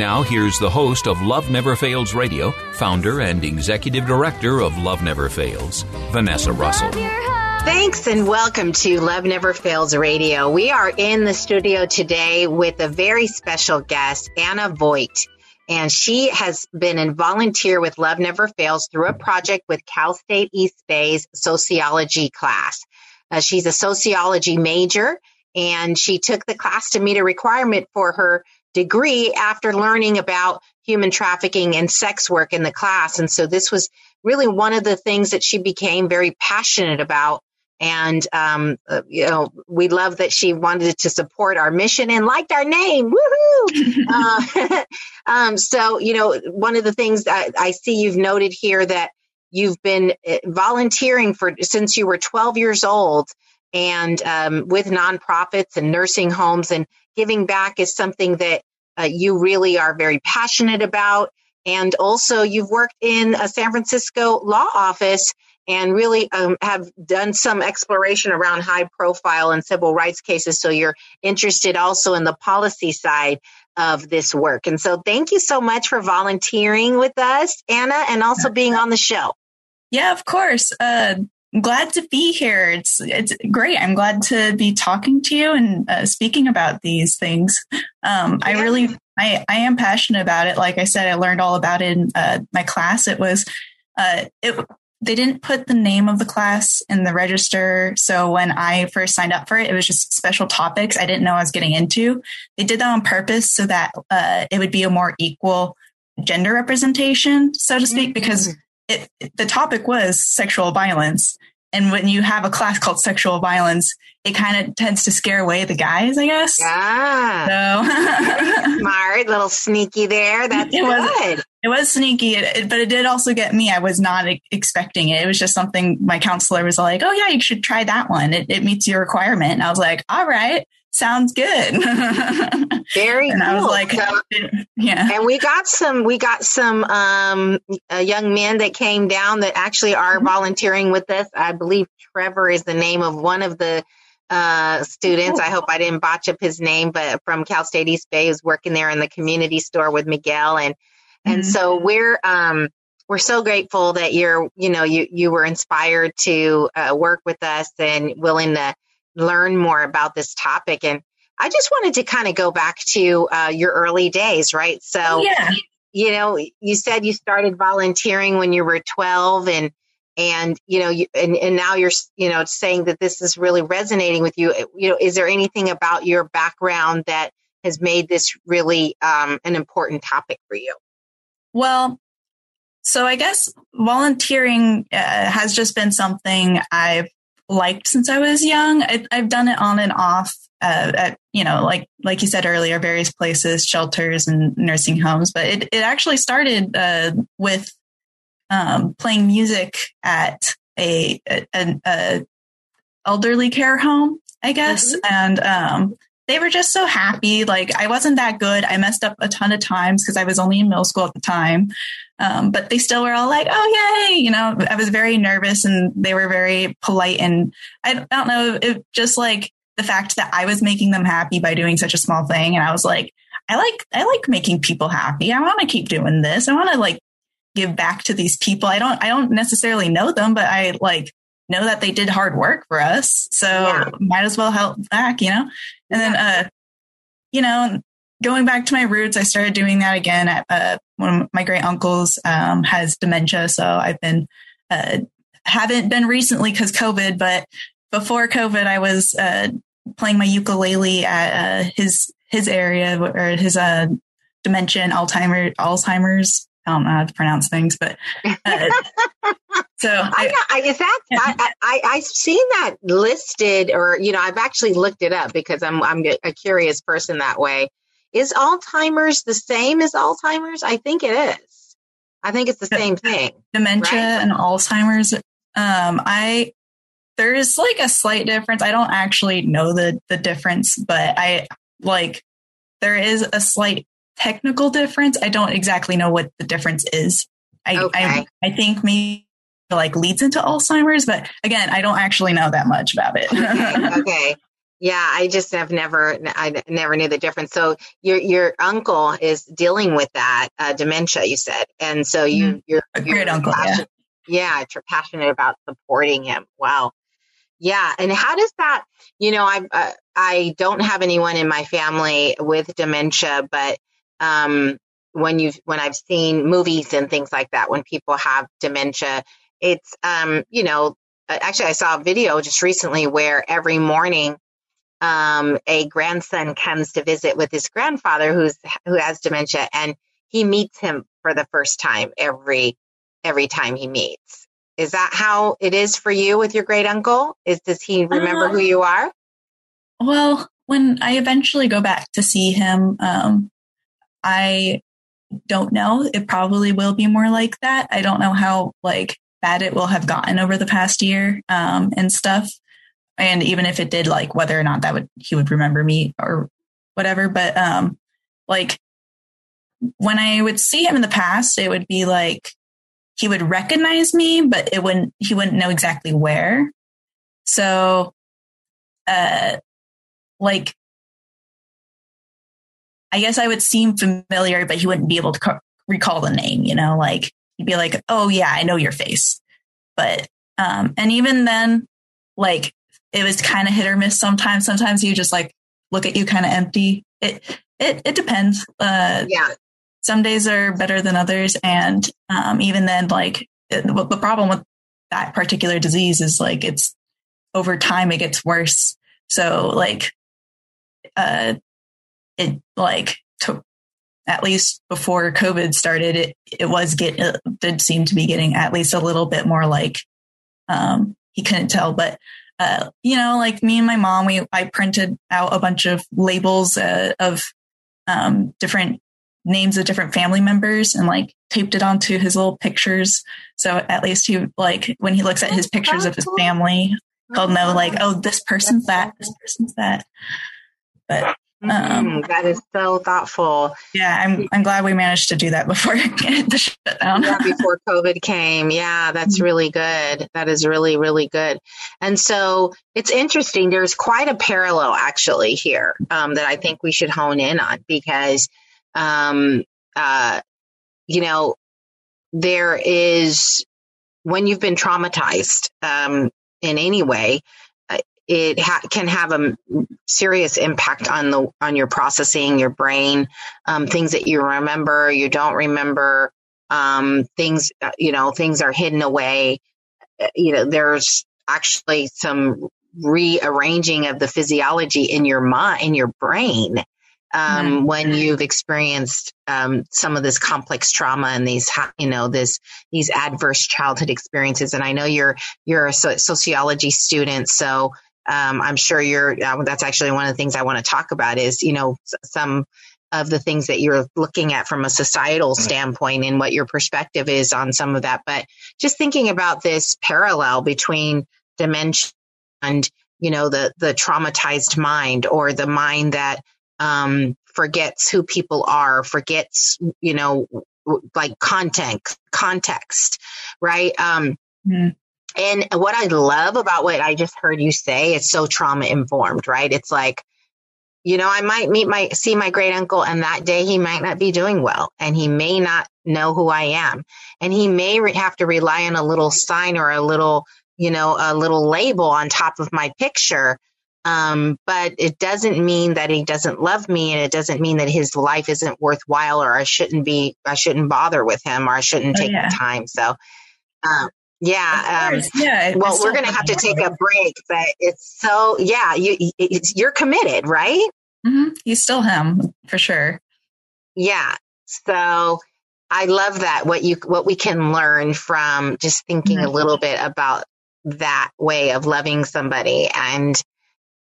Now, here's the host of Love Never Fails Radio, founder and executive director of Love Never Fails, Vanessa Russell. Thanks and welcome to Love Never Fails Radio. We are in the studio today with a very special guest, Anna Voigt. And she has been a volunteer with Love Never Fails through a project with Cal State East Bay's sociology class. Uh, she's a sociology major and she took the class to meet a requirement for her degree after learning about human trafficking and sex work in the class. And so this was really one of the things that she became very passionate about. And, um, uh, you know, we love that she wanted to support our mission and liked our name. Woohoo! uh, um, so, you know, one of the things that I see you've noted here that you've been uh, volunteering for since you were 12 years old and um, with nonprofits and nursing homes and giving back is something that uh, you really are very passionate about. And also, you've worked in a San Francisco law office and really um, have done some exploration around high profile and civil rights cases. So you're interested also in the policy side of this work. And so, thank you so much for volunteering with us, Anna, and also being on the show. Yeah, of course. Uh, glad to be here. It's it's great. I'm glad to be talking to you and uh, speaking about these things. Um, I really, I, I am passionate about it. Like I said, I learned all about it in uh, my class. It was, uh, it. They didn't put the name of the class in the register, so when I first signed up for it, it was just special topics I didn't know I was getting into. They did that on purpose so that uh, it would be a more equal gender representation, so to speak, because it, the topic was sexual violence. And when you have a class called sexual violence, it kind of tends to scare away the guys, I guess. Ah, So smart, little sneaky there. That's It was- good. it was sneaky, but it did also get me. I was not expecting it. It was just something my counselor was like, oh, yeah, you should try that one. It, it meets your requirement. And I was like, all right, sounds good. Very and cool. I was like, So- yeah. and we got some we got some um uh, young men that came down that actually are Mm-hmm. volunteering with us i believe trevor is the name of one of the uh students i hope i didn't botch up his name but from cal state east bay who's working there in the community store with miguel and and Mhm. so we're um we're so grateful that you're you know you you were inspired to uh, work with us and willing to learn more about this topic and I just wanted to kind of go back to uh, your early days, right? So, Oh, yeah. you know, you said you started volunteering when you were 12 and, and, you know, you, and, and now you're, you know, saying that this is really resonating with you. You know, is there anything about your background that has made this really um, an important topic for you? Well, so I guess volunteering uh, has just been something I've liked since I was young. I, I've done it on and off uh, at you know, like like you said earlier, various places, shelters and nursing homes. But it it actually started uh, with um, playing music at a, a, a elderly care home, I guess, and um, they were just so happy. Like I wasn't that good. I messed up a ton of times because I was only in middle school at the time. Um, but they still were all like, "Oh yay!" You know, I was very nervous, and they were very polite. And I, I don't know, it just like the fact that I was making them happy by doing such a small thing, and I was like, I like I like making people happy. I want to keep doing this. I want to like give back to these people. I don't I don't necessarily know them, but I like know that they did hard work for us. So yeah. might as well help back, you know? And then uh you know, going back to my roots, I started doing that again at uh, one of my great uncles um, has dementia, so I've been uh, haven't been recently because COVID, but before COVID, I was uh, playing my ukulele at uh, his his area or his uh, dementia and Alzheimer Alzheimer's. I don't know how to pronounce things, but uh, so I, I, is that I, I I've seen that listed, or you know, I've actually looked it up because I'm I'm a curious person that way. Is Alzheimer's the same as Alzheimer's? I think it is. I think it's the same thing. Dementia right? and Alzheimer's. Um, I there is like a slight difference. I don't actually know the the difference, but I like there is a slight technical difference. I don't exactly know what the difference is. I okay. I, I think maybe like leads into Alzheimer's, but again, I don't actually know that much about it. okay. okay. Yeah, I just have never, I never knew the difference. So your your uncle is dealing with that uh, dementia, you said, and so you mm-hmm. you're a great uncle. Yeah. yeah, you're passionate about supporting him. Wow. Yeah, and how does that? You know, I uh, I don't have anyone in my family with dementia, but um, when you when I've seen movies and things like that, when people have dementia, it's um, you know, actually I saw a video just recently where every morning um, a grandson comes to visit with his grandfather who's who has dementia, and he meets him for the first time every every time he meets. Is that how it is for you with your great uncle? Is does he remember uh, who you are? Well, when I eventually go back to see him, um, I don't know. It probably will be more like that. I don't know how like bad it will have gotten over the past year um, and stuff. And even if it did, like whether or not that would he would remember me or whatever. But um, like when I would see him in the past, it would be like he would recognize me, but it wouldn't, he wouldn't know exactly where. So, uh, like, I guess I would seem familiar, but he wouldn't be able to co- recall the name, you know, like he'd be like, Oh yeah, I know your face. But, um, and even then, like, it was kind of hit or miss sometimes. Sometimes you just like look at you kind of empty. It, it, it depends. Uh, yeah some days are better than others. And um, even then, like it, the problem with that particular disease is like it's over time it gets worse. So like, uh, it like took at least before COVID started, it it was get it did seem to be getting at least a little bit more like um, he couldn't tell, but uh, you know, like me and my mom, we I printed out a bunch of labels uh, of um, different names of different family members and like taped it onto his little pictures. So at least he like when he looks at his pictures of his family, he'll know like, oh, this person's that, this person's that. But mm, that is so thoughtful. Yeah, I'm I'm glad we managed to do that before the shutdown. yeah, before COVID came. Yeah, that's mm-hmm. really good. That is really really good. And so it's interesting. There's quite a parallel actually here um, that I think we should hone in on because um, uh, you know, there is when you've been traumatized um, in any way, it ha- can have a serious impact on the on your processing, your brain, um, things that you remember, you don't remember, um, things uh, you know, things are hidden away. Uh, you know, there's actually some rearranging of the physiology in your mind, in your brain, um, mm-hmm. when you've experienced um, some of this complex trauma and these you know this these adverse childhood experiences and i know you're you're a sociology student so um, i'm sure you're uh, that's actually one of the things i want to talk about is you know some of the things that you're looking at from a societal mm-hmm. standpoint and what your perspective is on some of that but just thinking about this parallel between dementia and you know, the, the traumatized mind or the mind that, um, forgets who people are, forgets, you know, like content, context, right? Um, Mhm. And what I love about what I just heard you say, it's so trauma informed, right? It's like, you know, I might meet my, see my great uncle and that day he might not be doing well and he may not know who I am. And he may re- have to rely on a little sign or a little, you know, a little label on top of my picture. Um, but it doesn't mean that he doesn't love me and it doesn't mean that his life isn't worthwhile or I shouldn't be, I shouldn't bother with him or I shouldn't Oh, take yeah. the time. So, um, yeah. Um, yeah. well, we're going to have to take a break, but it's so, yeah, you, it's, you're committed, right? Mhm. He's still him for sure. Yeah. So I love that what you what we can learn from just thinking a Mhm. little bit about that way of loving somebody and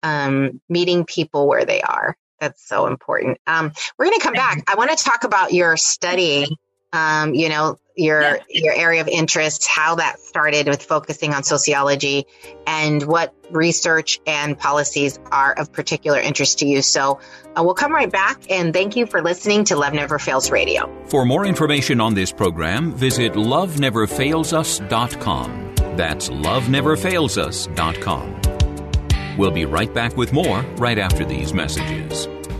um, meeting people where they are. That's so important. Um, we're going to come back. I want to talk about your study. Um, you know your Yeah. your area of interest, how that started with focusing on sociology, and what research and policies are of particular interest to you. So uh, we'll come right back. And thank you for listening to Love Never Fails Radio. For more information on this program, visit loveneverfailsus.com. That's loveneverfailsus.com. We'll be right back with more right after these messages.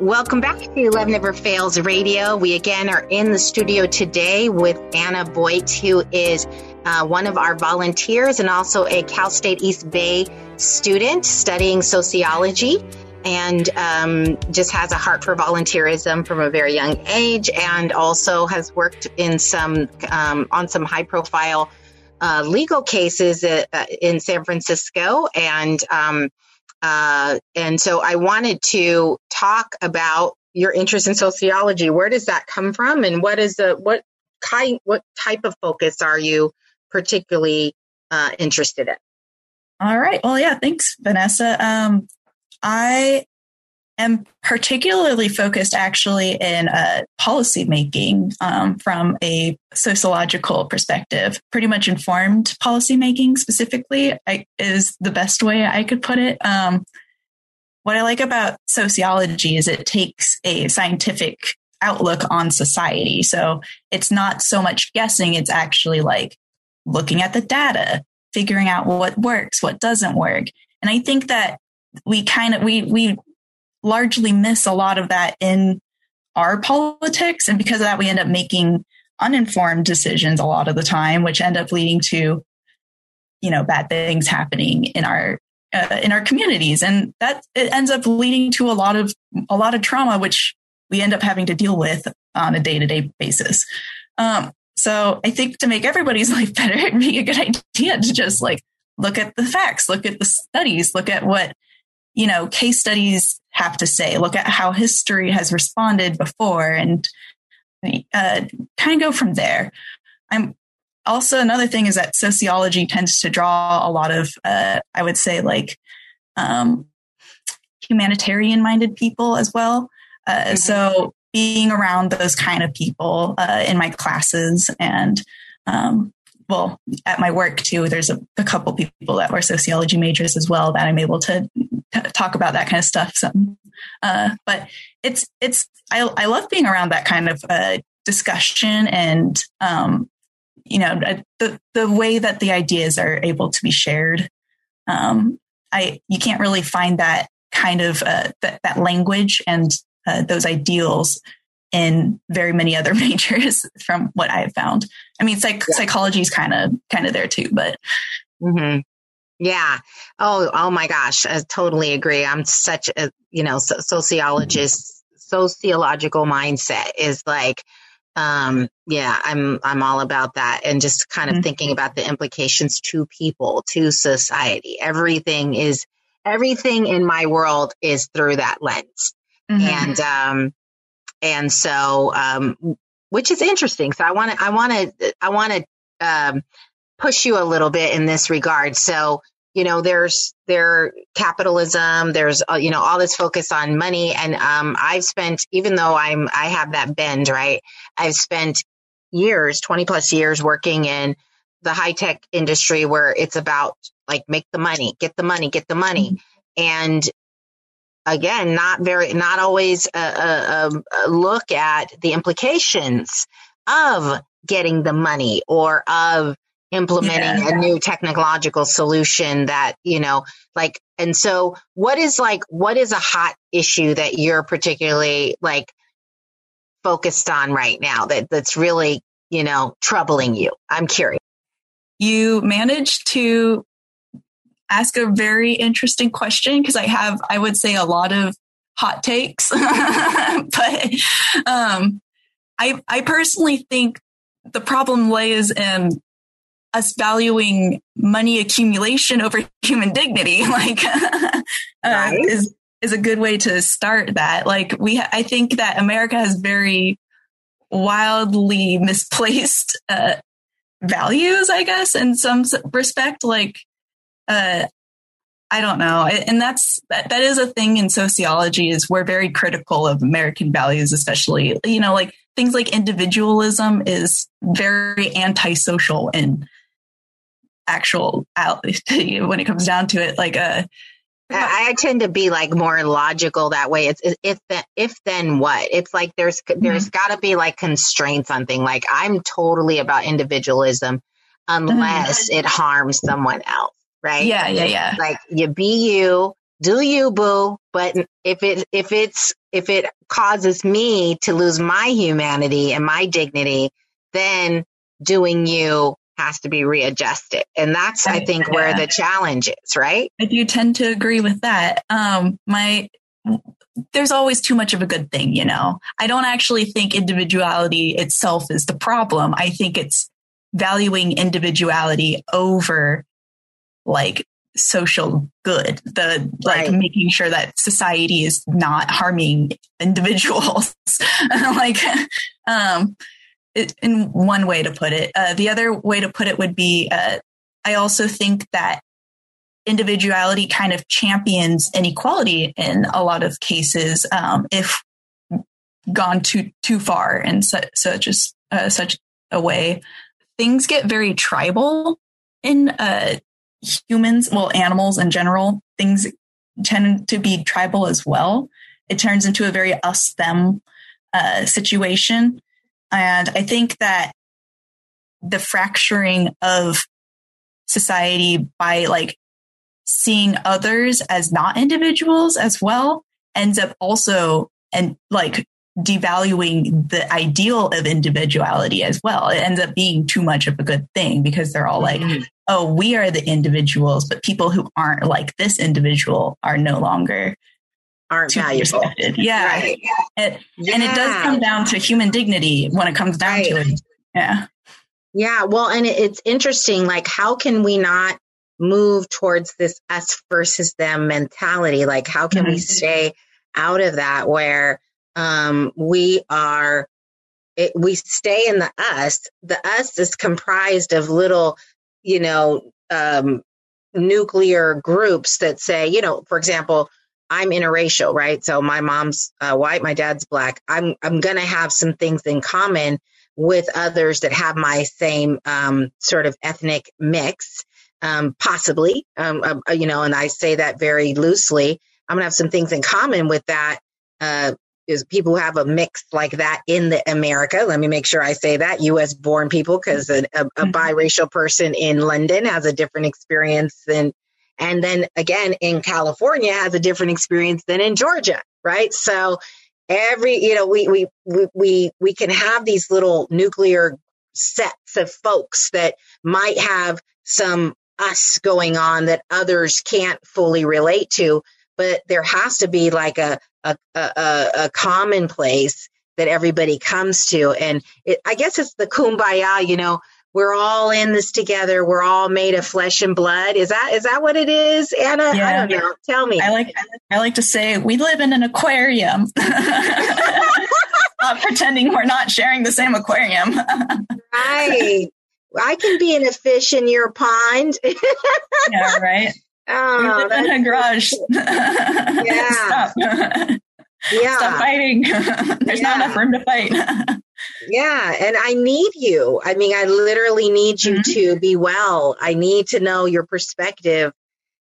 Welcome back to Love Never Fails Radio. We again are in the studio today with Anna Voigt, who is uh, one of our volunteers and also a Cal State East Bay student studying sociology and um, just has a heart for volunteerism from a very young age and also has worked in some um, on some high profile uh, legal cases uh, in San Francisco and um, uh, and so I wanted to talk about your interest in sociology. Where does that come from, and what is the what kind what type of focus are you particularly uh, interested in? All right. Well, yeah, thanks, Vanessa. Um, I am particularly focused actually in uh, policy making um, from a sociological perspective. Pretty much informed policy making specifically I, is the best way I could put it. Um, what I like about sociology is it takes a scientific outlook on society. So it's not so much guessing, it's actually like looking at the data, figuring out what works, what doesn't work. And I think that we kind of we we largely miss a lot of that in our politics. And because of that we end up making uninformed decisions a lot of the time which end up leading to you know bad things happening in our uh, in our communities. And that it ends up leading to a lot of a lot of trauma which we end up having to deal with on a day-to-day basis. Um, so i think to make everybody's life better it'd be a good idea to just like look at the facts look at the studies look at what you know case studies have to say. Look at how history has responded before and uh, kind of go from there. I'm also another thing is that sociology tends to draw a lot of uh, i would say like um, humanitarian minded people as well. Uh, mm-hmm. so being around those kind of people uh, in my classes and um, well, at my work too, there's a, a couple people that were sociology majors as well that I'm able to t- talk about that kind of stuff. So, uh, but it's it's I I love being around that kind of uh, discussion and um, you know the the way that the ideas are able to be shared. Um, I you can't really find that kind of uh, that that language and uh, those ideals in very many other majors from what I've found. I mean, psych- yeah. psychology is kind of kind of there too, but. Mm-hmm. Yeah. Oh, oh my gosh. I totally agree. I'm such a, you know, sociologist, sociological mindset is like, um, yeah, I'm, I'm all about that. And just kind of mm-hmm. thinking about the implications to people, to society. Everything is, everything in my world is through that lens. Mm-hmm. And, um, and so um, which is interesting. So I want to I want to I want to um, push you a little bit in this regard. So you know there's there capitalism there's uh, you know all this focus on money and um, i've spent even though i'm i have that bend right i've spent years 20 plus years working in the high tech industry where it's about like make the money get the money get the money mm-hmm. and again, not very, not always a, a, a look at the implications of getting the money or of implementing yeah. a new technological solution that you know like and so what is like what is a hot issue that you're particularly like focused on right now that that's really you know troubling you i'm curious you managed to ask a very interesting question because I have, I would say, a lot of hot takes. but um, I, I personally think the problem lays in us valuing money accumulation over human dignity. Like, uh, is is a good way to start that. Like, we, I think that America has very wildly misplaced uh, values, I guess, in some respect. Like, uh, I don't know. And that's, that, that is a thing in sociology is we're very critical of American values, especially, you know, like things like individualism is very antisocial in actual, when it comes down to it, like, uh, I, I tend to be like more logical that way. It's if then if then what? It's like there's there's mm-hmm. got to be like constraints on thing. Like I'm totally about individualism unless mm-hmm. it harms someone else right? Yeah, yeah, yeah. Like you be you, do you, boo. But if it if it's if it causes me to lose my humanity and my dignity, then doing you has to be readjusted. And that's I think yeah. where the challenge is, right? I do tend to agree with that. Um my there's always too much of a good thing, you know. I don't actually think individuality itself is the problem. I think it's valuing individuality over like social good the like right. making sure that society is not harming individuals like um it, in one way to put it uh, the other way to put it would be uh, i also think that individuality kind of champions inequality in a lot of cases um, if gone too too far in su- such a uh, such a way things get very tribal in uh, humans, well, animals in general, things tend to be tribal as well. It turns into a very us them uh, situation. And I think that the fracturing of society by like seeing others as not individuals as well ends up also and like devaluing the ideal of individuality as well. It ends up being too much of a good thing because they're all like, mm-hmm. oh, we are the individuals, but people who aren't like this individual are no longer aren't valuable. Respected. Yeah. Right. It, yeah. And it does come down to human dignity when it comes down right. to it. Yeah. Yeah. Well, and it's interesting. Like, how can we not move towards this us versus them mentality? Like, how can mm-hmm. we stay out of that where um, we are it, we stay in the us the us is comprised of little you know um, nuclear groups that say you know for example i'm interracial right so my mom's uh, white my dad's black i'm i'm gonna have some things in common with others that have my same um, sort of ethnic mix, um, possibly, um, uh, you know, and I say that very loosely. I'm gonna have some things in common with that. Uh, is people who have a mix like that in the America. Let me make sure I say that U.S. born people, because a, a, a Mhm. biracial person in London has a different experience than, and then again in California has a different experience than in Georgia, right? So every you know we we we we, we can have these little nuclear sets of folks that might have some us going on that others can't fully relate to but there has to be like a a a, a, commonplace that everybody comes to and it, i guess it's the kumbaya you know we're all in this together we're all made of flesh and blood is that is that what it is anna i Yeah. don't know tell me I like I like to say we live in an aquarium. Pretending we're not sharing the same aquarium. right i can be in a fish in your pond yeah, right. We oh, live in a garage. Yeah. Stop. yeah Stop fighting. There's not enough room to fight. Yeah, and I need you. I mean, I literally need you Mhm. to be well. I need to know your perspective.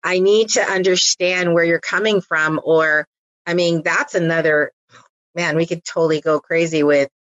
I need to understand where you're coming from. Or, I mean, that's another man, we could totally go crazy with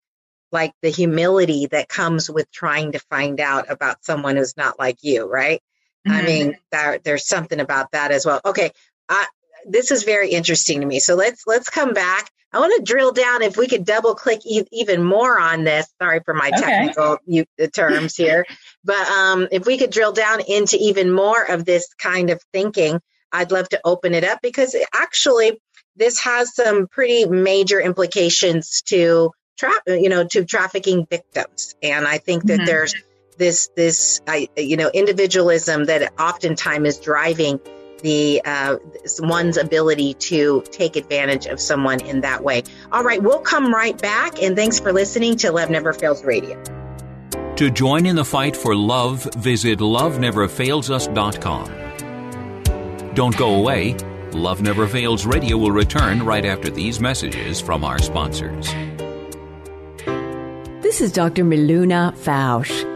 like the humility that comes with trying to find out about someone who's not like you, right? I Mhm. mean, there, there's something about that as well. Okay, I, this is very interesting to me. So let's let's come back. I want to drill down if we could double click e- even more on this. Sorry for my Okay. technical uh, terms here, but um, if we could drill down into even more of this kind of thinking, I'd love to open it up because actually this has some pretty major implications to tra- you know to trafficking victims, and I think that Mhm. there's this this I, you know individualism that oftentimes is driving the uh, one's ability to take advantage of someone in that way. All right, we'll come right back, and thanks for listening to Love Never Fails Radio. To join in the fight for love, visit loveneverfailsus.com. Don't go away. Love Never Fails Radio will return right after these messages from our sponsors. This is Dr. Miluna Fausch.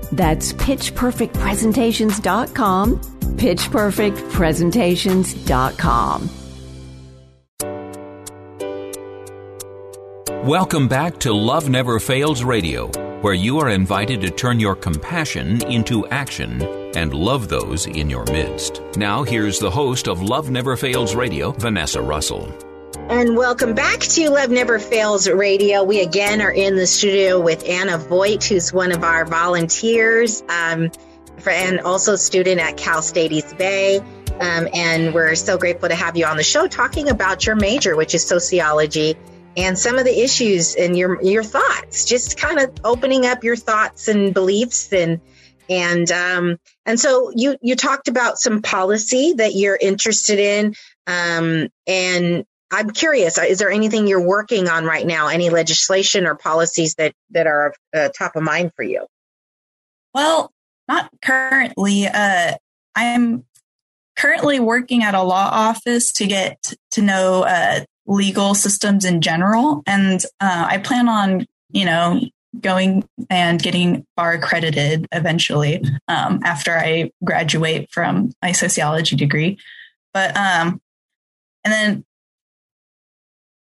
That's pitchperfectpresentations.com, pitchperfectpresentations.com. Welcome back to Love Never Fails Radio, where you are invited to turn your compassion into action and love those in your midst. Now, here's the host of Love Never Fails Radio, Vanessa Russell. And welcome back to Love Never Fails Radio. We again are in the studio with Anna Voigt, who's one of our volunteers um, for, and also student at Cal State East Bay. Um, and we're so grateful to have you on the show talking about your major, which is sociology, and some of the issues and your your thoughts. Just kind of opening up your thoughts and beliefs and and um, and so you you talked about some policy that you're interested in, um, and I'm curious, is there anything you're working on right now? Any legislation or policies that, that are uh, top of mind for you? Well, not currently. Uh, I'm currently working at a law office to get to know uh, legal systems in general. And uh, I plan on, you know, going and getting bar accredited eventually um, after I graduate from my sociology degree. But, um, and then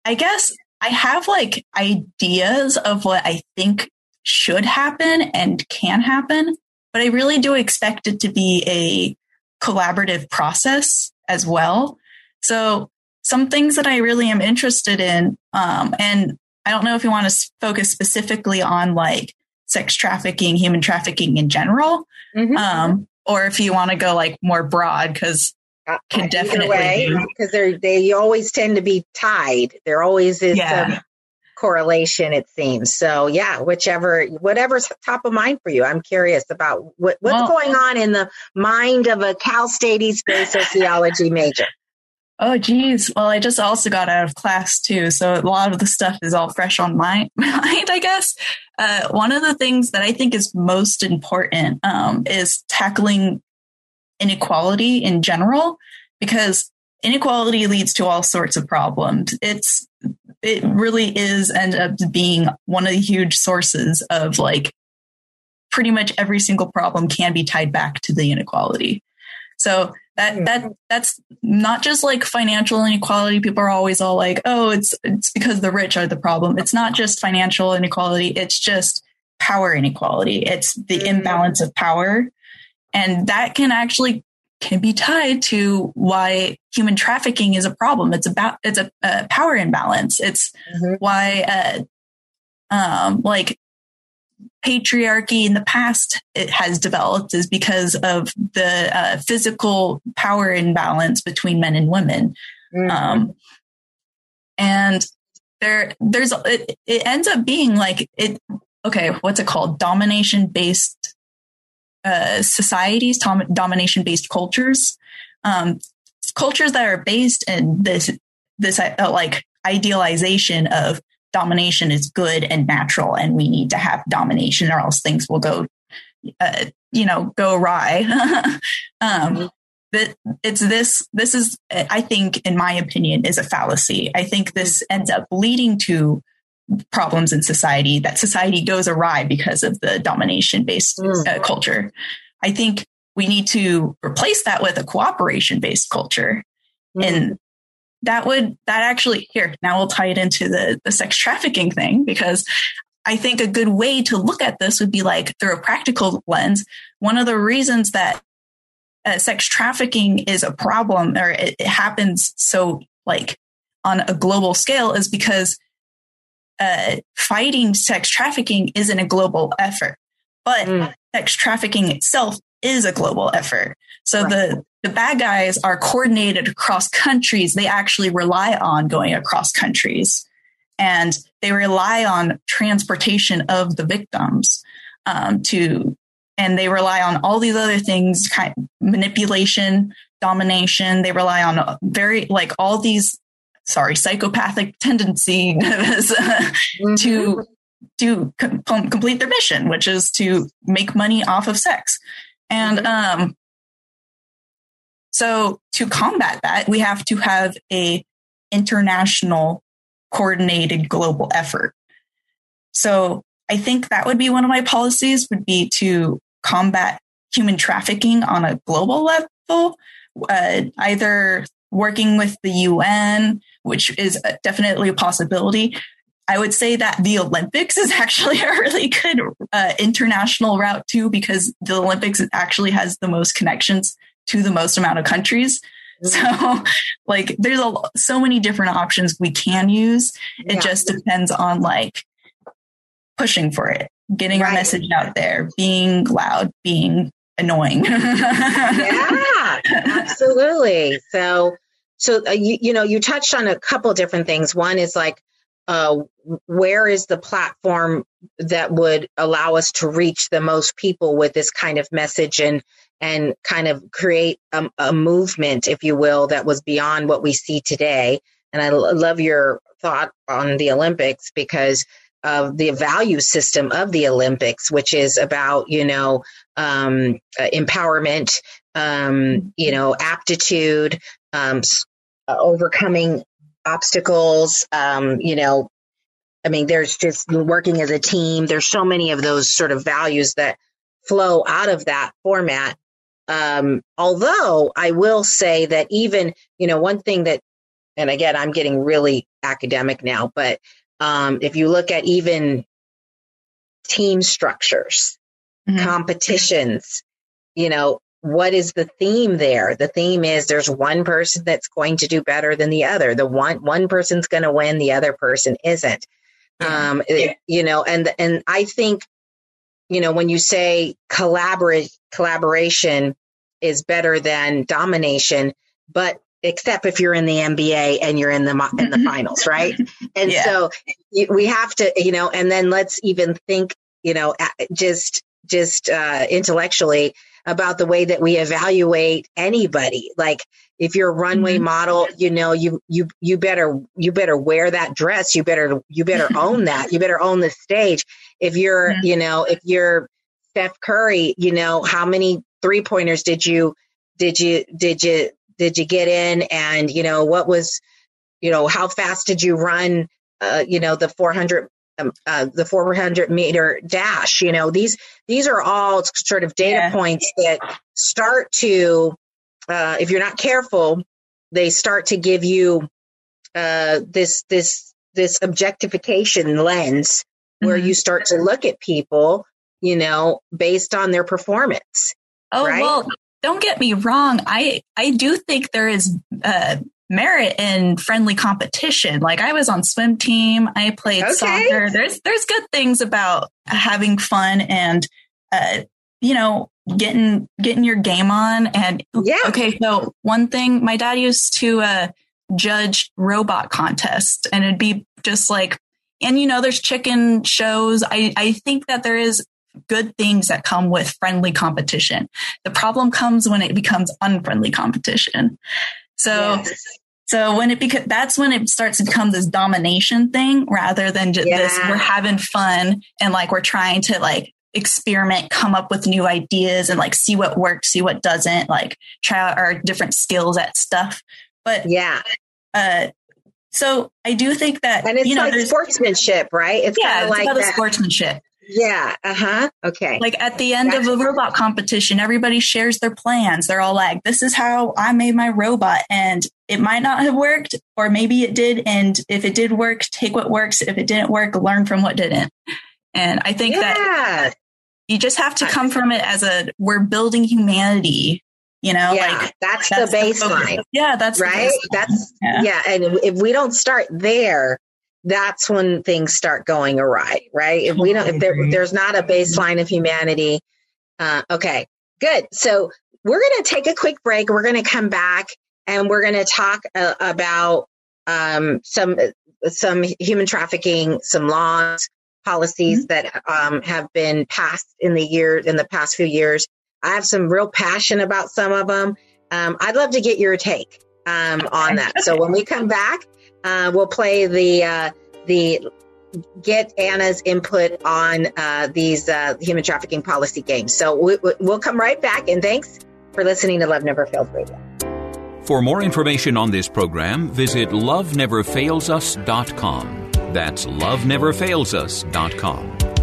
I guess I have like ideas of what I think should happen and can happen, but I really do expect it to be a collaborative process as well. So some things that I really am interested in, um, and I don't know if you want to focus specifically on like sex trafficking, human trafficking in general, Mm-hmm. um, or if you want to go like more broad, because can definitely because they're they always tend to be tied. There always is Yeah. some correlation, it seems. So yeah, whichever whatever's top of mind for you. I'm curious about what, what's Well- going on in the mind of a Cal State East Bay sociology major. Oh, geez. Well, I just also got out of class too. So a lot of the stuff is all fresh on my mind, I guess. Uh, one of the things that I think is most important um, is tackling inequality in general, because inequality leads to all sorts of problems. It's, it really is end up being one of the huge sources of like pretty much every single problem can be tied back to the inequality. So that that that's not just like financial inequality. People are always all like, "Oh, it's it's because the rich are the problem." It's not just financial inequality. It's just power inequality. It's the mm. imbalance of power, and that can actually can be tied to why human trafficking is a problem. It's about it's a, a power imbalance. It's why uh, um, like patriarchy in the past it has developed is because of the uh, physical power imbalance between men and women um, and there there's it, it ends up being like it okay what's it called domination based uh, societies tom- domination based cultures um, cultures that are based in this this uh, like idealization of domination is good and natural and we need to have domination or else things will go uh, you know go awry. Um that it's this this is i think in my opinion is a fallacy. I think this ends up leading to problems in society that society goes awry because of the domination based uh, culture. I think we need to replace that with a cooperation based culture and that would that actually here now we'll tie it into the the sex trafficking thing because i think a good way to look at this would be like through a practical lens. One of the reasons that uh, sex trafficking is a problem or it, it happens so like on a global scale is because uh, fighting sex trafficking isn't a global effort but sex trafficking itself is a global effort so the the bad guys are coordinated across countries. They actually rely on going across countries and they rely on transportation of the victims um, to, and they rely on all these other things, kind manipulation, domination. They rely on very, like all these, sorry, psychopathic tendencies to to com- complete their mission, which is to make money off of sex. And um, so to combat that, we have to have a international coordinated global effort. So I think that would be one of my policies would be to combat human trafficking on a global level, uh, either working with the UN, which is definitely a possibility. I would say that the Olympics is actually a really good uh, international route too, because the Olympics actually has the most connections to the most amount of countries. So, like, there's a, so many different options we can use. It Yeah. just depends on like pushing for it, getting our message out there, being loud, being annoying. yeah, absolutely. So, so uh, you you know you touched on a couple different things. One is like, uh, where is the platform that would allow us to reach the most people with this kind of message and and kind of create a, a movement, if you will, that was beyond what we see today. And I l- love your thought on the Olympics because of the value system of the Olympics, which is about you know um, uh, empowerment, um, you know, aptitude, um, uh, overcoming obstacles, um, you know, I mean, there's just working as a team. There's so many of those sort of values that flow out of that format. Um, although I will say that even, you know, one thing that, and again, I'm getting really academic now, but um, if you look at even team structures, competitions, you know, what is the theme there? The theme is there's one person that's going to do better than the other. The one one person's going to win, the other person isn't. Um, it- you know, and and I think, you know, when you say collaborate collaboration is better than domination, but except if you're in the NBA and you're in the in the finals, right? And Yeah. so we have to, you know, and then let's even think, you know, just just uh, intellectually about the way that we evaluate anybody. Like if you're a runway model, you know, you you you better you better wear that dress. You better you better own that. You better own the stage. If you're, Yeah. you know, if you're Steph Curry, you know, how many three pointers did you did you did you did you get in and you know what was you know how fast did you run uh, you know the 400 um, uh, the 400 meter dash you know these these are all sort of data Yeah. points that start to uh, if you're not careful they start to give you uh, this this this objectification lens where Mhm. you start to look at people you know based on their performance Oh right? well, don't get me wrong. I I do think there is uh, merit in friendly competition. Like I was on swim team. I played Okay. soccer. There's there's good things about having fun and uh, you know getting getting your game on. And Yeah. okay, so one thing my dad used to uh, judge robot contest, and it'd be just like. And you know, there's chicken shows. I, I think that there is good things that come with friendly competition. The problem comes when it becomes unfriendly competition. So, Yes. so when it becomes, that's when it starts to become this domination thing rather than just this, we're having fun and like we're trying to like experiment, come up with new ideas and like see what works, see what doesn't, like try out our different skills at stuff. But, yeah uh, so I do think that, and it's you know, like sportsmanship right it's yeah, kind of it's like about the that. sportsmanship. Yeah uh-huh okay Like at the end of a robot competition, everybody shares their plans. They're all like, this is how I made my robot. And it might not have worked, or maybe it did. And if it did work, take what works. If it didn't work, learn from what didn't. And I think that you just have to come from it as a we're building humanity, you know? yeah like that's, that's the baseline Yeah, that's right that's Yeah. yeah. and if we don't start there that's when things start going awry right? If we don't if there, there's not a baseline of humanity uh, okay good. So we're going to take a quick break. We're going to come back and we're going to talk uh, about um, some some human trafficking some laws policies that um, have been passed in the year in the past few years. I have some real passion about some of them um, i'd love to get your take um, on that. So when we come back uh, we'll play the uh, the get Anna's input on uh, these uh, human trafficking policy games. So we, we- we'll come right back. And thanks for listening to Love Never Fails Radio. For more information on this program, visit loveneverfailsus.com. That's loveneverfailsus.com.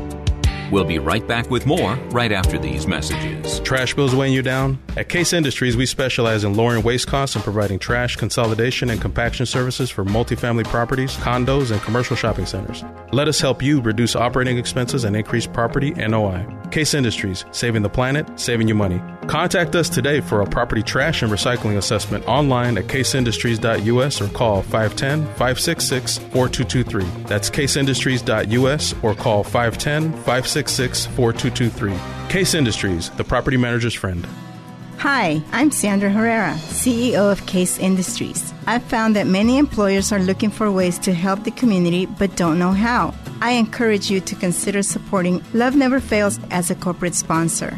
We'll be right back with more right after these messages. Trash bills weighing you down? At Case Industries, we specialize in lowering waste costs and providing trash consolidation and compaction services for multifamily properties, condos, and commercial shopping centers. Let us help you reduce operating expenses and increase property NOI. Case Industries, saving the planet, saving you money. Contact us today for a property trash and recycling assessment online at caseindustries.us or call 510 566 4223. That's caseindustries.us or call 510 566 4223. Case Industries, the property manager's friend. Hi, I'm Sandra Herrera, CEO of Case Industries. I've found that many employers are looking for ways to help the community but don't know how. I encourage you to consider supporting Love Never Fails as a corporate sponsor.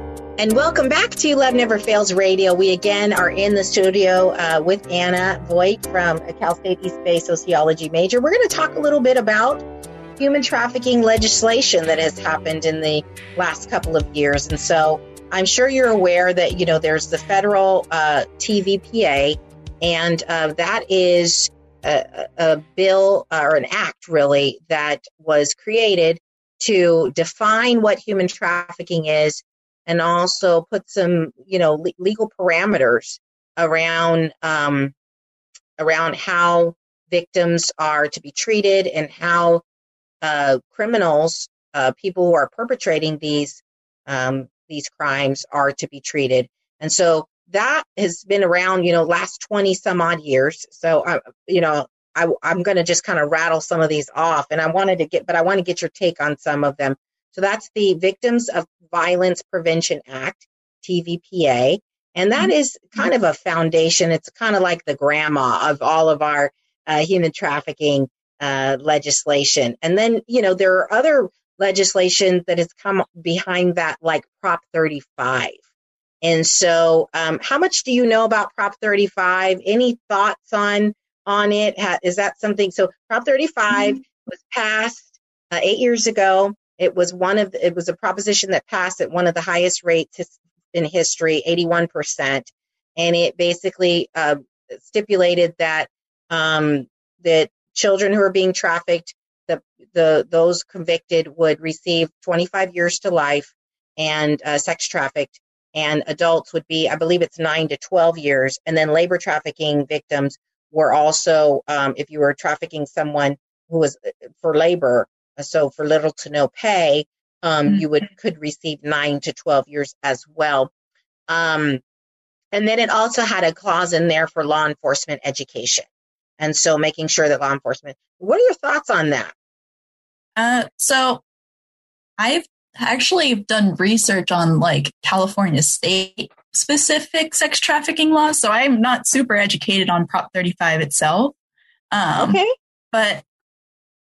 And welcome back to Love Never Fails Radio. We again are in the studio uh, with Anna Voigt from a Cal State East Bay sociology major. We're going to talk a little bit about human trafficking legislation that has happened in the last couple of years. And so I'm sure you're aware that you know there's the federal uh, TVPA, and uh, that is a, a bill or an act really that was created to define what human trafficking is, and also put some you know le- legal parameters around um, around how victims are to be treated and how uh, criminals, uh, people who are perpetrating these um, these crimes, are to be treated. And so that has been around, you know, last twenty some odd years. So, uh, you know, I, I'm going to just kind of rattle some of these off, and I wanted to get, but I want to get your take on some of them. So that's the Victims of Violence Prevention Act, TVPA. And that is kind of a foundation. It's kind of like the grandma of all of our uh, human trafficking uh, legislation. And then, you know, there are other legislation that has come behind that, like Prop 35. And so, um, how much do you know about Prop 35? Any thoughts on on it? Ha- that something? So, Prop 35 was passed uh, eight years ago. It was one of it was a proposition that passed at one of the highest rates in history, 81 percent, and it basically uh, stipulated that um, that children who are being trafficked, the the those convicted would receive 25 years to life, and uh, sex trafficked, and adults would be, I believe, it's nine to 12 years, and then labor trafficking victims were also, um, if you were trafficking someone who was uh, for labor, so for little to no pay, um, you would could receive nine to 12 years as well. Um, and then it also had a clause in there for law enforcement education. And so making sure that law enforcement, what are your thoughts on that? Uh, so I've actually done research on like California state specific sex trafficking laws. So I'm not super educated on Prop 35 itself. Um, Okay. But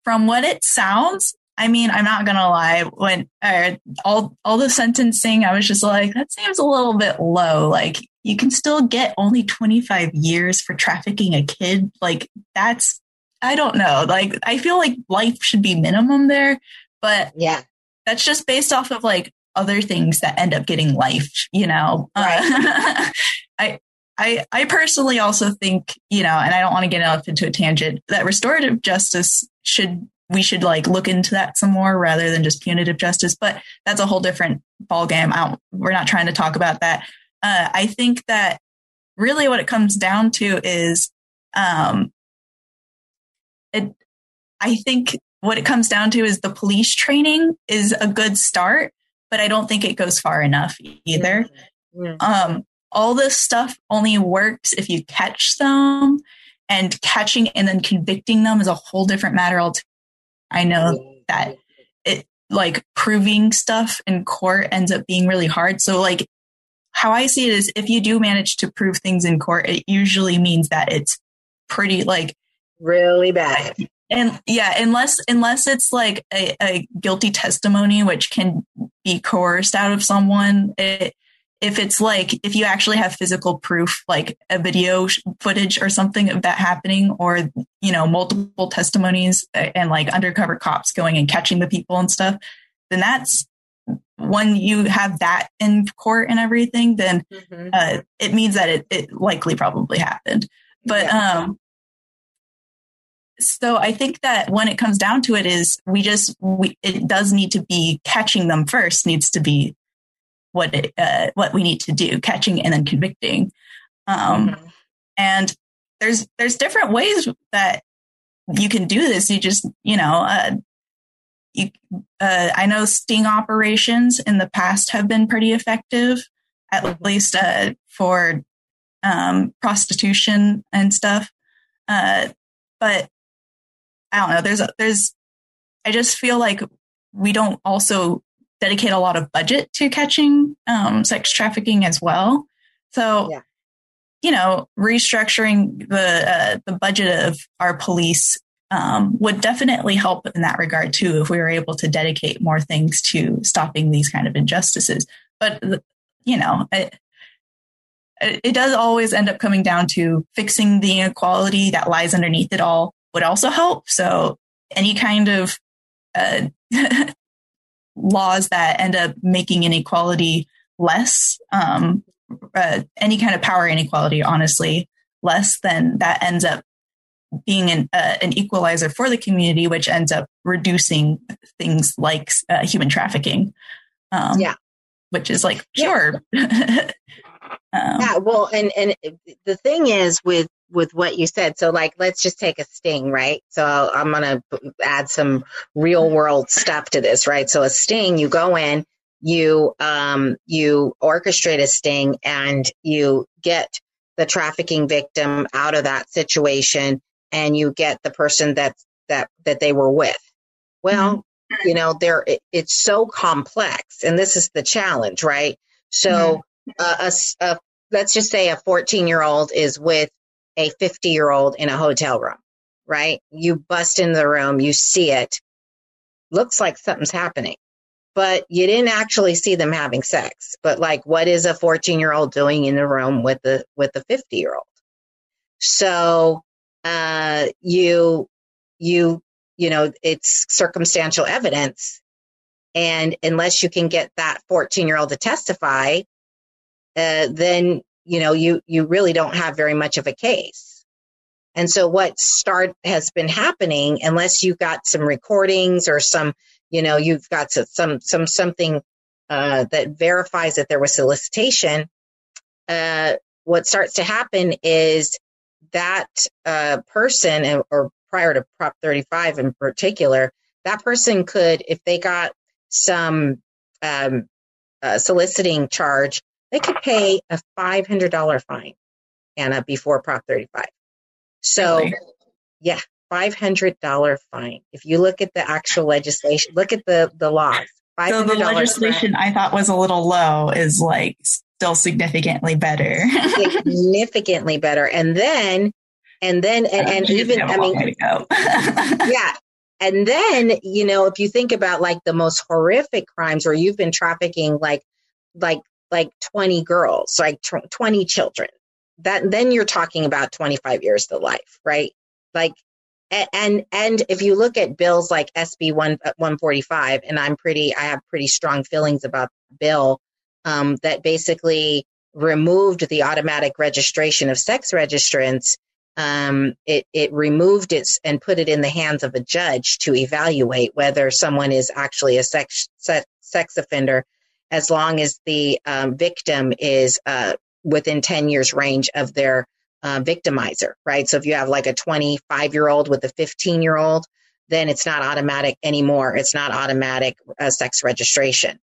from what it sounds, I mean, I'm not gonna lie. When uh, all all the sentencing, I was just like, that seems a little bit low. Like, you can still get only 25 years for trafficking a kid. Like, that's I don't know. Like, I feel like life should be minimum there, but yeah, that's just based off of like other things that end up getting life. You know, uh, I. I, I personally also think, you know, and I don't want to get off into a tangent, that restorative justice should we should like look into that some more rather than just punitive justice. But that's a whole different ballgame. I don't, we're not trying to talk about that. Uh, I think that really what it comes down to is, um, it. I think what it comes down to is the police training is a good start, but I don't think it goes far enough either. Um, all this stuff only works if you catch them, and catching and then convicting them is a whole different matter altogether. I know that it like proving stuff in court ends up being really hard. So like how I see it is if you do manage to prove things in court, it usually means that it's pretty like really bad. And yeah, unless unless it's like a, a guilty testimony which can be coerced out of someone, it, if it's like if you actually have physical proof like a video footage or something of that happening or you know multiple testimonies and like undercover cops going and catching the people and stuff then that's when you have that in court and everything then uh, it means that it, it likely probably happened. But um so i think that when it comes down to it is we just we it does need to be catching them first needs to be what it, uh, what we need to do, catching and then convicting. Um, And there's there's different ways that you can do this. You just you know, uh, you uh, I know sting operations in the past have been pretty effective, at least uh, for um, prostitution and stuff. Uh, but I don't know. There's there's I just feel like we don't also dedicate a lot of budget to catching um, sex trafficking as well. So, you know, restructuring the uh, the budget of our police um, would definitely help in that regard too, if we were able to dedicate more things to stopping these kind of injustices. But you know, it, it does always end up coming down to fixing the inequality that lies underneath it all would also help. So, any kind of uh, laws that end up making inequality less, um, uh, any kind of power inequality, honestly, less, then that ends up being an, uh, an equalizer for the community, which ends up reducing things like uh, human trafficking. Um, yeah. Which is like, sure. um, yeah. Well, and, and the thing is with, with what you said. So like, let's just take a sting, right? So I'm going to add some real world stuff to this, right? So a sting, you go in, you, um, you orchestrate a sting and you get the trafficking victim out of that situation and you get the person that that that they were with. Well, mm-hmm. you know, there it, it's so complex, and this is the challenge, right? So, mm-hmm. uh, a, a, let's just say a 14 year old is with a 50 year old in a hotel room, right? You bust in the room, you see it, looks like something's happening, but you didn't actually see them having sex. But like, what is a 14 year old doing in the room with the with the 50 year old? So uh, you you you know it's circumstantial evidence and unless you can get that 14 year old to testify uh, then you know you you really don't have very much of a case. And so what start has been happening unless you've got some recordings or some you know you've got some some something uh, that verifies that there was solicitation uh, what starts to happen is that uh, person, or prior to Prop 35 in particular, that person could, if they got some um, uh, soliciting charge, they could pay a $500 fine, Anna, before Prop 35. So, really? yeah, $500 fine. If you look at the actual legislation, look at the, the laws. So the legislation fine. I thought was a little low is like still significantly better. significantly better. And then, and then, and, and even, I mean, yeah. And then, you know, if you think about like the most horrific crimes where you've been trafficking like, like, like 20 girls, like 20 children, that then you're talking about 25 years to life, right? Like, and and if you look at bills like SB 1 145 and I'm pretty I have pretty strong feelings about the bill um, that basically removed the automatic registration of sex registrants. Um, it, it removed it and put it in the hands of a judge to evaluate whether someone is actually a sex, sex, sex offender as long as the um, victim is uh, within 10 years range of their uh, victimizer, right? So if you have like a 25 year old with a 15 year old, then it's not automatic anymore. It's not automatic uh, sex registration.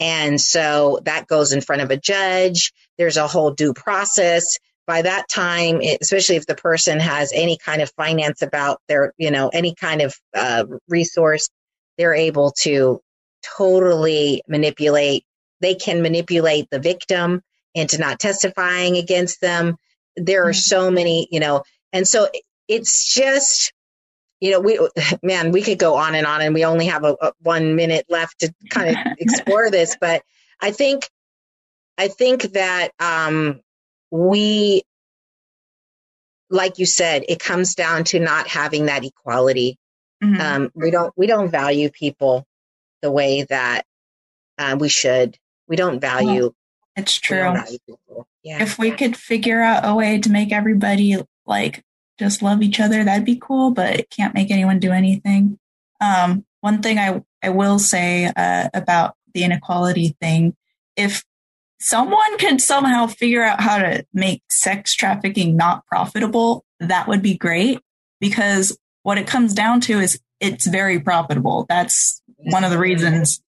And so that goes in front of a judge. There's a whole due process. By that time, especially if the person has any kind of finance about their, you know, any kind of uh, resource, they're able to totally manipulate. They can manipulate the victim into not testifying against them. There are mm-hmm. so many, you know, and so it's just you know, we, man, we could go on and on and we only have a, a one minute left to kind of explore this, but I think, I think that, um, we, like you said, it comes down to not having that equality. Mm-hmm. Um, we don't, we don't value people the way that, uh, we should. We don't value. It's true. Yeah. If we could figure out a way to make everybody like just love each other, that'd be cool, but it can't make anyone do anything. Um, one thing I, I will say uh, about the inequality thing, if someone could somehow figure out how to make sex trafficking not profitable, that would be great because what it comes down to is it's very profitable. That's one of the reasons,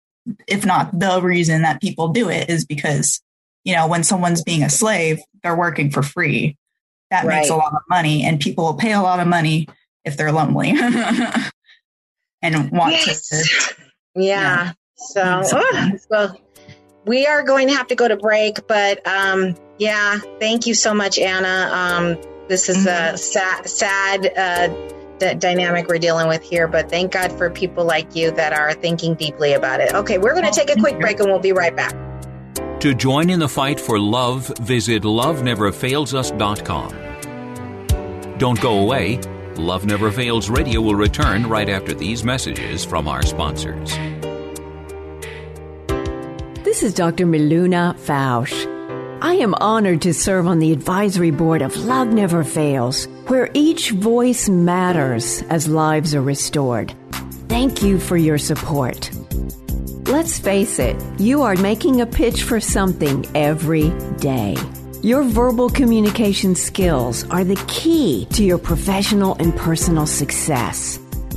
if not the reason that people do it is because, you know, when someone's being a slave, they're working for free that right. makes a lot of money and people will pay a lot of money if they're lonely and want yes. to yeah, yeah. so oh, well we are going to have to go to break but um yeah thank you so much anna um this is mm-hmm. a sad sad uh d- dynamic we're dealing with here but thank god for people like you that are thinking deeply about it okay we're going to take a quick break and we'll be right back to join in the fight for love, visit loveneverfailsus.com. Don't go away. Love Never Fails Radio will return right after these messages from our sponsors. This is Dr. Miluna Fausch. I am honored to serve on the advisory board of Love Never Fails, where each voice matters as lives are restored. Thank you for your support. Let's face it, you are making a pitch for something every day. Your verbal communication skills are the key to your professional and personal success.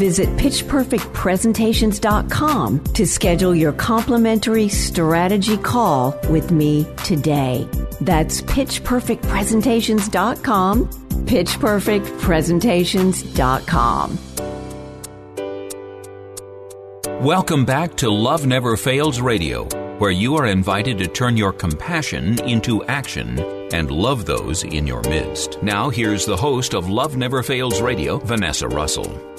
Visit pitchperfectpresentations.com to schedule your complimentary strategy call with me today. That's pitchperfectpresentations.com, pitchperfectpresentations.com. Welcome back to Love Never Fails Radio, where you are invited to turn your compassion into action and love those in your midst. Now, here's the host of Love Never Fails Radio, Vanessa Russell.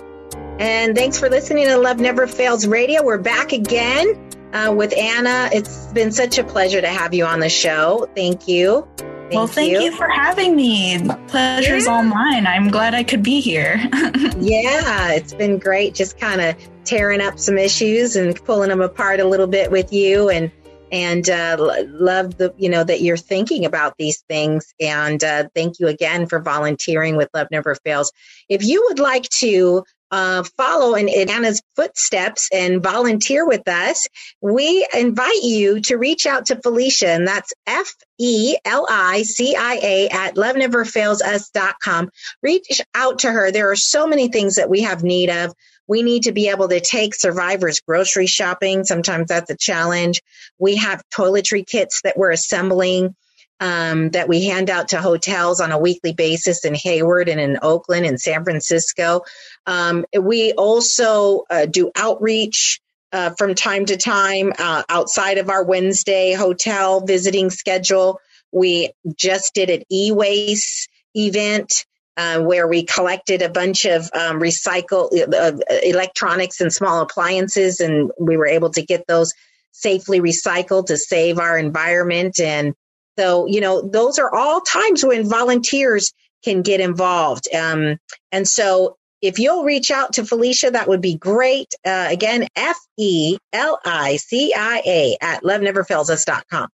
And thanks for listening to Love Never Fails Radio. We're back again uh, with Anna. It's been such a pleasure to have you on the show. Thank you. Thank well, thank you. for having me. Pleasure's Yeah. all mine. I'm glad I could be here. Yeah, it's been great just kind of tearing up some issues and pulling them apart a little bit with you and and uh, love the you know that you're thinking about these things and uh, thank you again for volunteering with Love Never Fails. If you would like to uh, follow in, Anna's footsteps and volunteer with us, we invite you to reach out to Felicia, and that's F E L I C I A at loveneverfailsus.com. Reach out to her. There are so many things that we have need of. We need to be able to take survivors grocery shopping. Sometimes that's a challenge. We have toiletry kits that we're assembling um, that we hand out to hotels on a weekly basis in Hayward and in Oakland and San Francisco. Um, we also uh, do outreach uh, from time to time uh, outside of our Wednesday hotel visiting schedule. We just did an e-waste event uh, where we collected a bunch of um, recycle uh, electronics and small appliances, and we were able to get those safely recycled to save our environment. And so, you know, those are all times when volunteers can get involved. Um, and so, if you'll reach out to Felicia, that would be great. Uh, again, F E L I C I A at loveneverfailsus.com.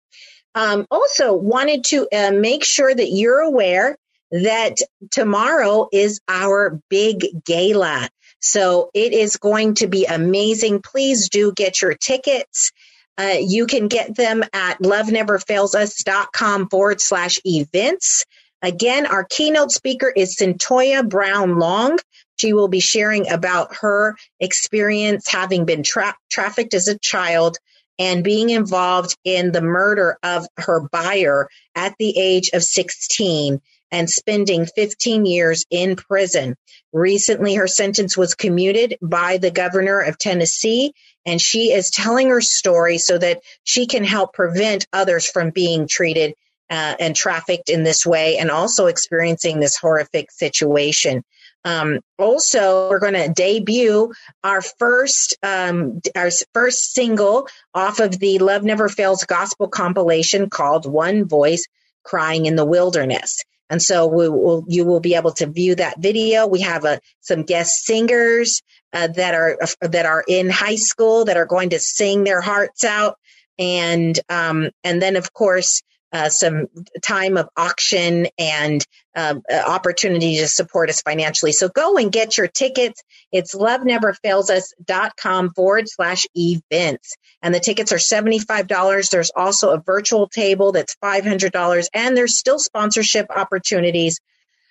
Um, also, wanted to uh, make sure that you're aware that tomorrow is our big gala. So it is going to be amazing. Please do get your tickets. Uh, you can get them at loveneverfailsus.com forward slash events. Again, our keynote speaker is Cyntoia Brown Long. She will be sharing about her experience having been tra- trafficked as a child and being involved in the murder of her buyer at the age of 16 and spending 15 years in prison. Recently, her sentence was commuted by the governor of Tennessee, and she is telling her story so that she can help prevent others from being treated uh, and trafficked in this way and also experiencing this horrific situation. Um, also, we're going to debut our first um, our first single off of the Love Never Fails gospel compilation called "One Voice Crying in the Wilderness." And so we will, you will be able to view that video. We have uh, some guest singers uh, that are that are in high school that are going to sing their hearts out, and um, and then of course uh, some time of auction and um, uh, opportunity to support us financially. So go and get your tickets. It's loveneverfailsus.com forward slash events. And the tickets are $75. There's also a virtual table that's $500 and there's still sponsorship opportunities.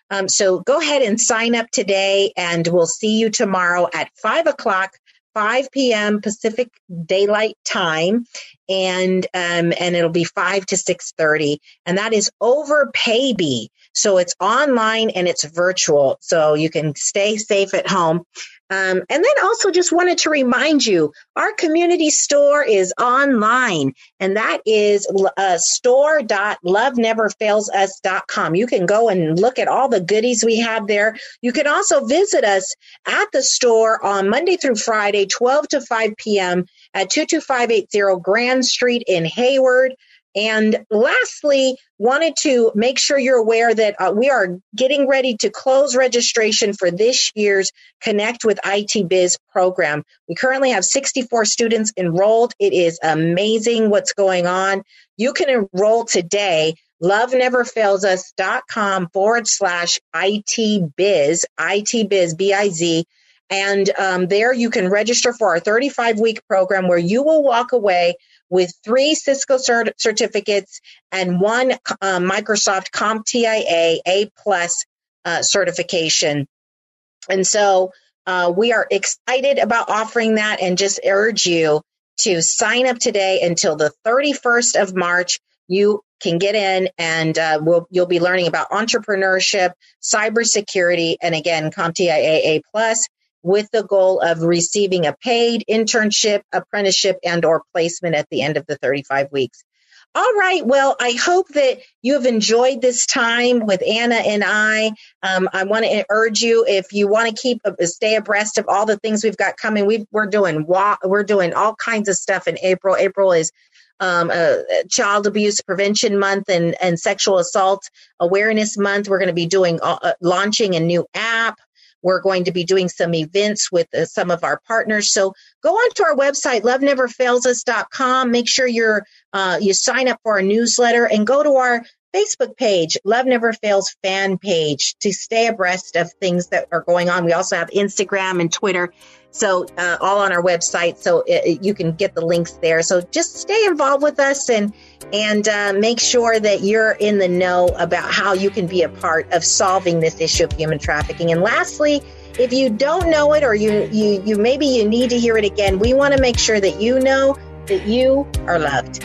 Um, so go ahead and sign up today and we'll see you tomorrow at five o'clock 5 p.m. Pacific Daylight Time, and um, and it'll be 5 to 6:30, and that is over Paybe. So it's online and it's virtual, so you can stay safe at home. Um, and then also just wanted to remind you our community store is online, and that is uh, store.loveneverfailsus.com. You can go and look at all the goodies we have there. You can also visit us at the store on Monday through Friday, 12 to 5 p.m. at 22580 Grand Street in Hayward. And lastly, wanted to make sure you're aware that uh, we are getting ready to close registration for this year's Connect with IT Biz program. We currently have 64 students enrolled. It is amazing what's going on. You can enroll today. LoveNeverFailsUs.com forward slash IT Biz, IT Biz, B I Z. And um, there you can register for our 35 week program where you will walk away with three Cisco cert- certificates and one uh, Microsoft CompTIA A plus uh, certification. And so uh, we are excited about offering that and just urge you to sign up today until the 31st of March. You can get in and uh, we'll, you'll be learning about entrepreneurship, cybersecurity, and again, CompTIA A plus with the goal of receiving a paid internship, apprenticeship, and or placement at the end of the 35 weeks. All right. Well, I hope that you have enjoyed this time with Anna and I. Um, I want to urge you if you want to keep uh, stay abreast of all the things we've got coming. we are doing we're doing all kinds of stuff in April. April is um, uh, Child Abuse Prevention Month and and Sexual Assault Awareness Month. We're going to be doing uh, launching a new app. We're going to be doing some events with uh, some of our partners. So go onto our website, loveneverfailsus.com. Make sure you're, uh, you sign up for our newsletter and go to our Facebook page, Love Never Fails fan page to stay abreast of things that are going on. We also have Instagram and Twitter. So, uh, all on our website. So it, uh, you can get the links there. So just stay involved with us and, and uh, make sure that you're in the know about how you can be a part of solving this issue of human trafficking. And lastly, if you don't know it or you, you, you maybe you need to hear it again, we want to make sure that you know that you are loved.